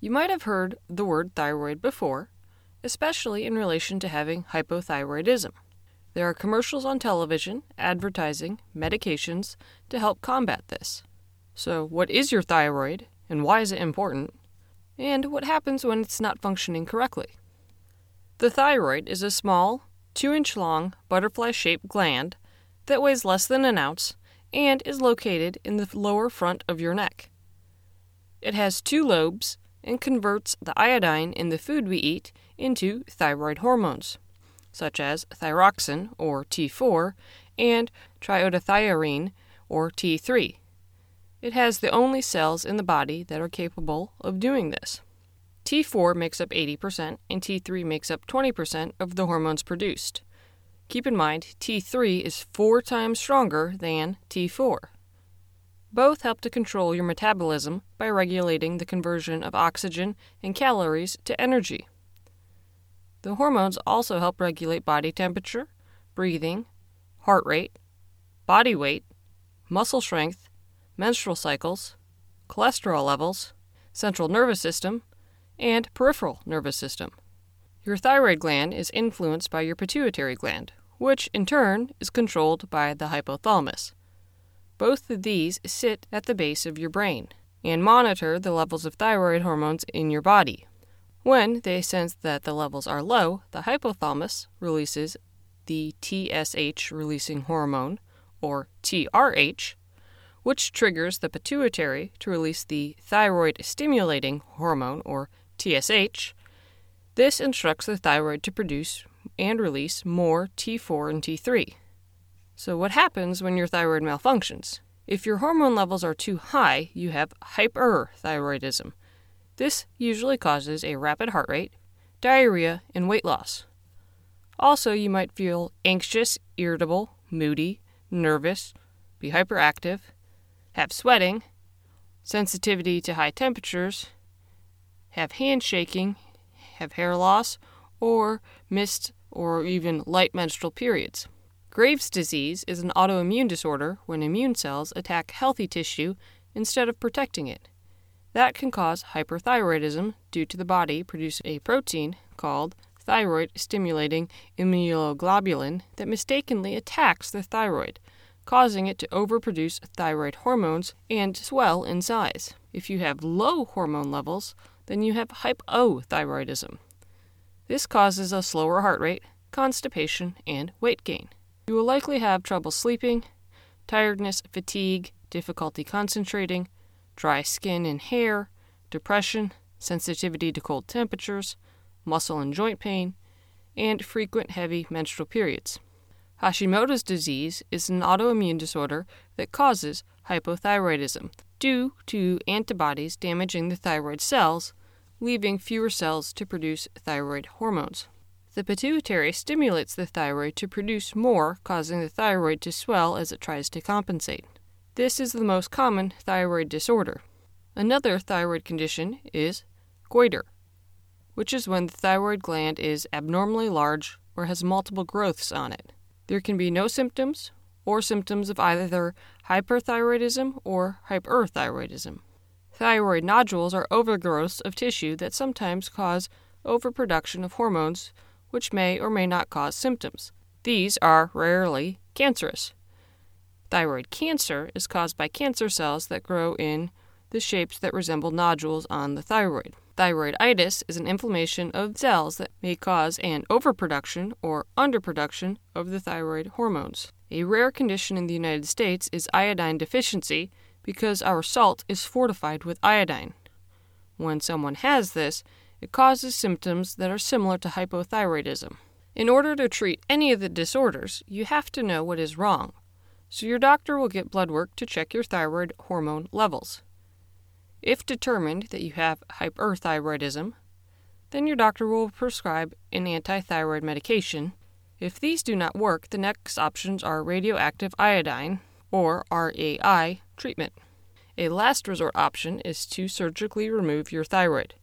You might have heard the word thyroid before, especially in relation to having hypothyroidism. There are commercials on television advertising medications to help combat this. So, what is your thyroid and why is it important? And what happens when it's not functioning correctly? The thyroid is a small, 2 inch long, butterfly shaped gland that weighs less than an ounce and is located in the lower front of your neck. It has two lobes and converts the iodine in the food we eat into thyroid hormones, such as thyroxin, or T4, and triiodothyronine, or T3. It has the only cells in the body that are capable of doing this. T4 makes up 80% and T3 makes up 20% of the hormones produced. Keep in mind, T3 is four times stronger than T4. Both help to control your metabolism by regulating the conversion of oxygen and calories to energy. The hormones also help regulate body temperature, breathing, heart rate, body weight, muscle strength, menstrual cycles, cholesterol levels, central nervous system, and peripheral nervous system. Your thyroid gland is influenced by your pituitary gland, which in turn is controlled by the hypothalamus. Both of these sit at the base of your brain and monitor the levels of thyroid hormones in your body. When they sense that the levels are low, the hypothalamus releases the TSH releasing hormone, or TRH, which triggers the pituitary to release the thyroid stimulating hormone, or TSH. This instructs the thyroid to produce and release more T4 and T3. So, what happens when your thyroid malfunctions? If your hormone levels are too high, you have hyperthyroidism. This usually causes a rapid heart rate, diarrhea, and weight loss. Also, you might feel anxious, irritable, moody, nervous, be hyperactive, have sweating, sensitivity to high temperatures, have hand shaking, have hair loss, or missed or even light menstrual periods. Graves' disease is an autoimmune disorder when immune cells attack healthy tissue instead of protecting it. That can cause hyperthyroidism due to the body producing a protein called thyroid stimulating immunoglobulin that mistakenly attacks the thyroid, causing it to overproduce thyroid hormones and swell in size. If you have low hormone levels, then you have hypothyroidism. This causes a slower heart rate, constipation, and weight gain. You will likely have trouble sleeping, tiredness, fatigue, difficulty concentrating, dry skin and hair, depression, sensitivity to cold temperatures, muscle and joint pain, and frequent heavy menstrual periods. Hashimoto's disease is an autoimmune disorder that causes hypothyroidism due to antibodies damaging the thyroid cells, leaving fewer cells to produce thyroid hormones. The pituitary stimulates the thyroid to produce more, causing the thyroid to swell as it tries to compensate. This is the most common thyroid disorder. Another thyroid condition is goiter, which is when the thyroid gland is abnormally large or has multiple growths on it. There can be no symptoms or symptoms of either hyperthyroidism or hyperthyroidism. Thyroid nodules are overgrowths of tissue that sometimes cause overproduction of hormones which may or may not cause symptoms. These are rarely cancerous. Thyroid cancer is caused by cancer cells that grow in the shapes that resemble nodules on the thyroid. Thyroiditis is an inflammation of cells that may cause an overproduction or underproduction of the thyroid hormones. A rare condition in the United States is iodine deficiency because our salt is fortified with iodine. When someone has this, it causes symptoms that are similar to hypothyroidism. In order to treat any of the disorders, you have to know what is wrong. So your doctor will get blood work to check your thyroid hormone levels. If determined that you have hyperthyroidism, then your doctor will prescribe an antithyroid medication. If these do not work, the next options are radioactive iodine, or RAI, treatment. A last resort option is to surgically remove your thyroid.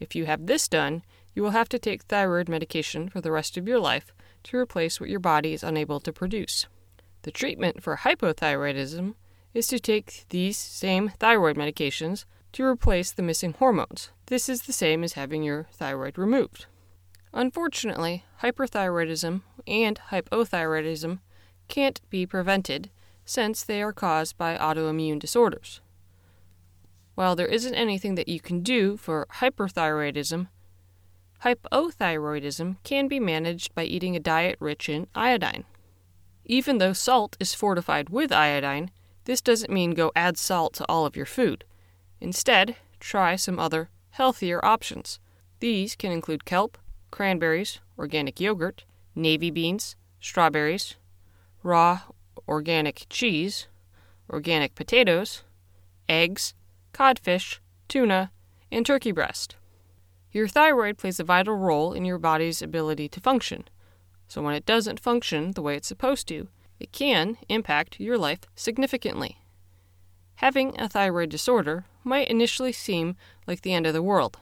If you have this done, you will have to take thyroid medication for the rest of your life to replace what your body is unable to produce. The treatment for hypothyroidism is to take these same thyroid medications to replace the missing hormones. This is the same as having your thyroid removed. Unfortunately, hyperthyroidism and hypothyroidism can't be prevented since they are caused by autoimmune disorders. While there isn't anything that you can do for hyperthyroidism, hypothyroidism can be managed by eating a diet rich in iodine. Even though salt is fortified with iodine, this doesn't mean go add salt to all of your food. Instead, try some other, healthier options. These can include kelp, cranberries, organic yogurt, navy beans, strawberries, raw organic cheese, organic potatoes, eggs, codfish, tuna, and turkey breast. Your thyroid plays a vital role in your body's ability to function, so when it doesn't function the way it's supposed to, it can impact your life significantly. Having a thyroid disorder might initially seem like the end of the world,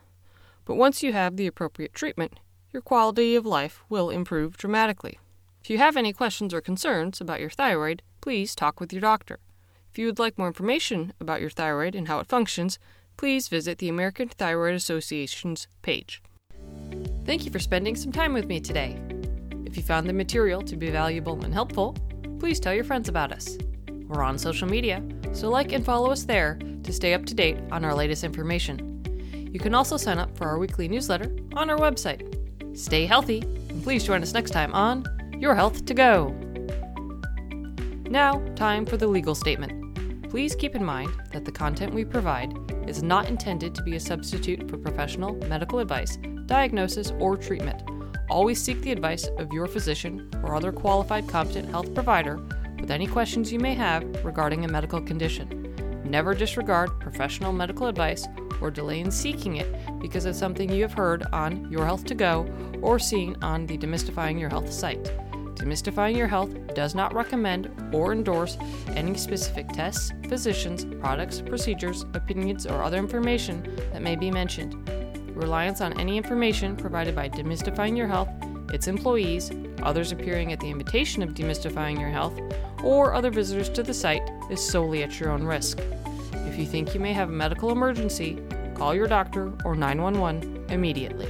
but once you have the appropriate treatment, your quality of life will improve dramatically. If you have any questions or concerns about your thyroid, please talk with your doctor. If you would like more information about your thyroid and how it functions, please visit the American Thyroid Association's page. Thank you for spending some time with me today. If you found the material to be valuable and helpful, please tell your friends about us. We're on social media, so like and follow us there to stay up to date on our latest information. You can also sign up for our weekly newsletter on our website. Stay healthy, and please join us next time on Your Health to Go. Now, time for the legal statement. Please keep in mind that the content we provide is not intended to be a substitute for professional medical advice, diagnosis, or treatment. Always seek the advice of your physician or other qualified competent health provider with any questions you may have regarding a medical condition. Never disregard professional medical advice or delay in seeking it because of something you have heard on Your Health to Go or seen on the Demystifying Your Health site. Demystifying Your Health does not recommend or endorse any specific tests, physicians, products, procedures, opinions, or other information that may be mentioned. Reliance on any information provided by Demystifying Your Health, its employees, others appearing at the invitation of Demystifying Your Health, or other visitors to the site is solely at your own risk. If you think you may have a medical emergency, call your doctor or 911 immediately.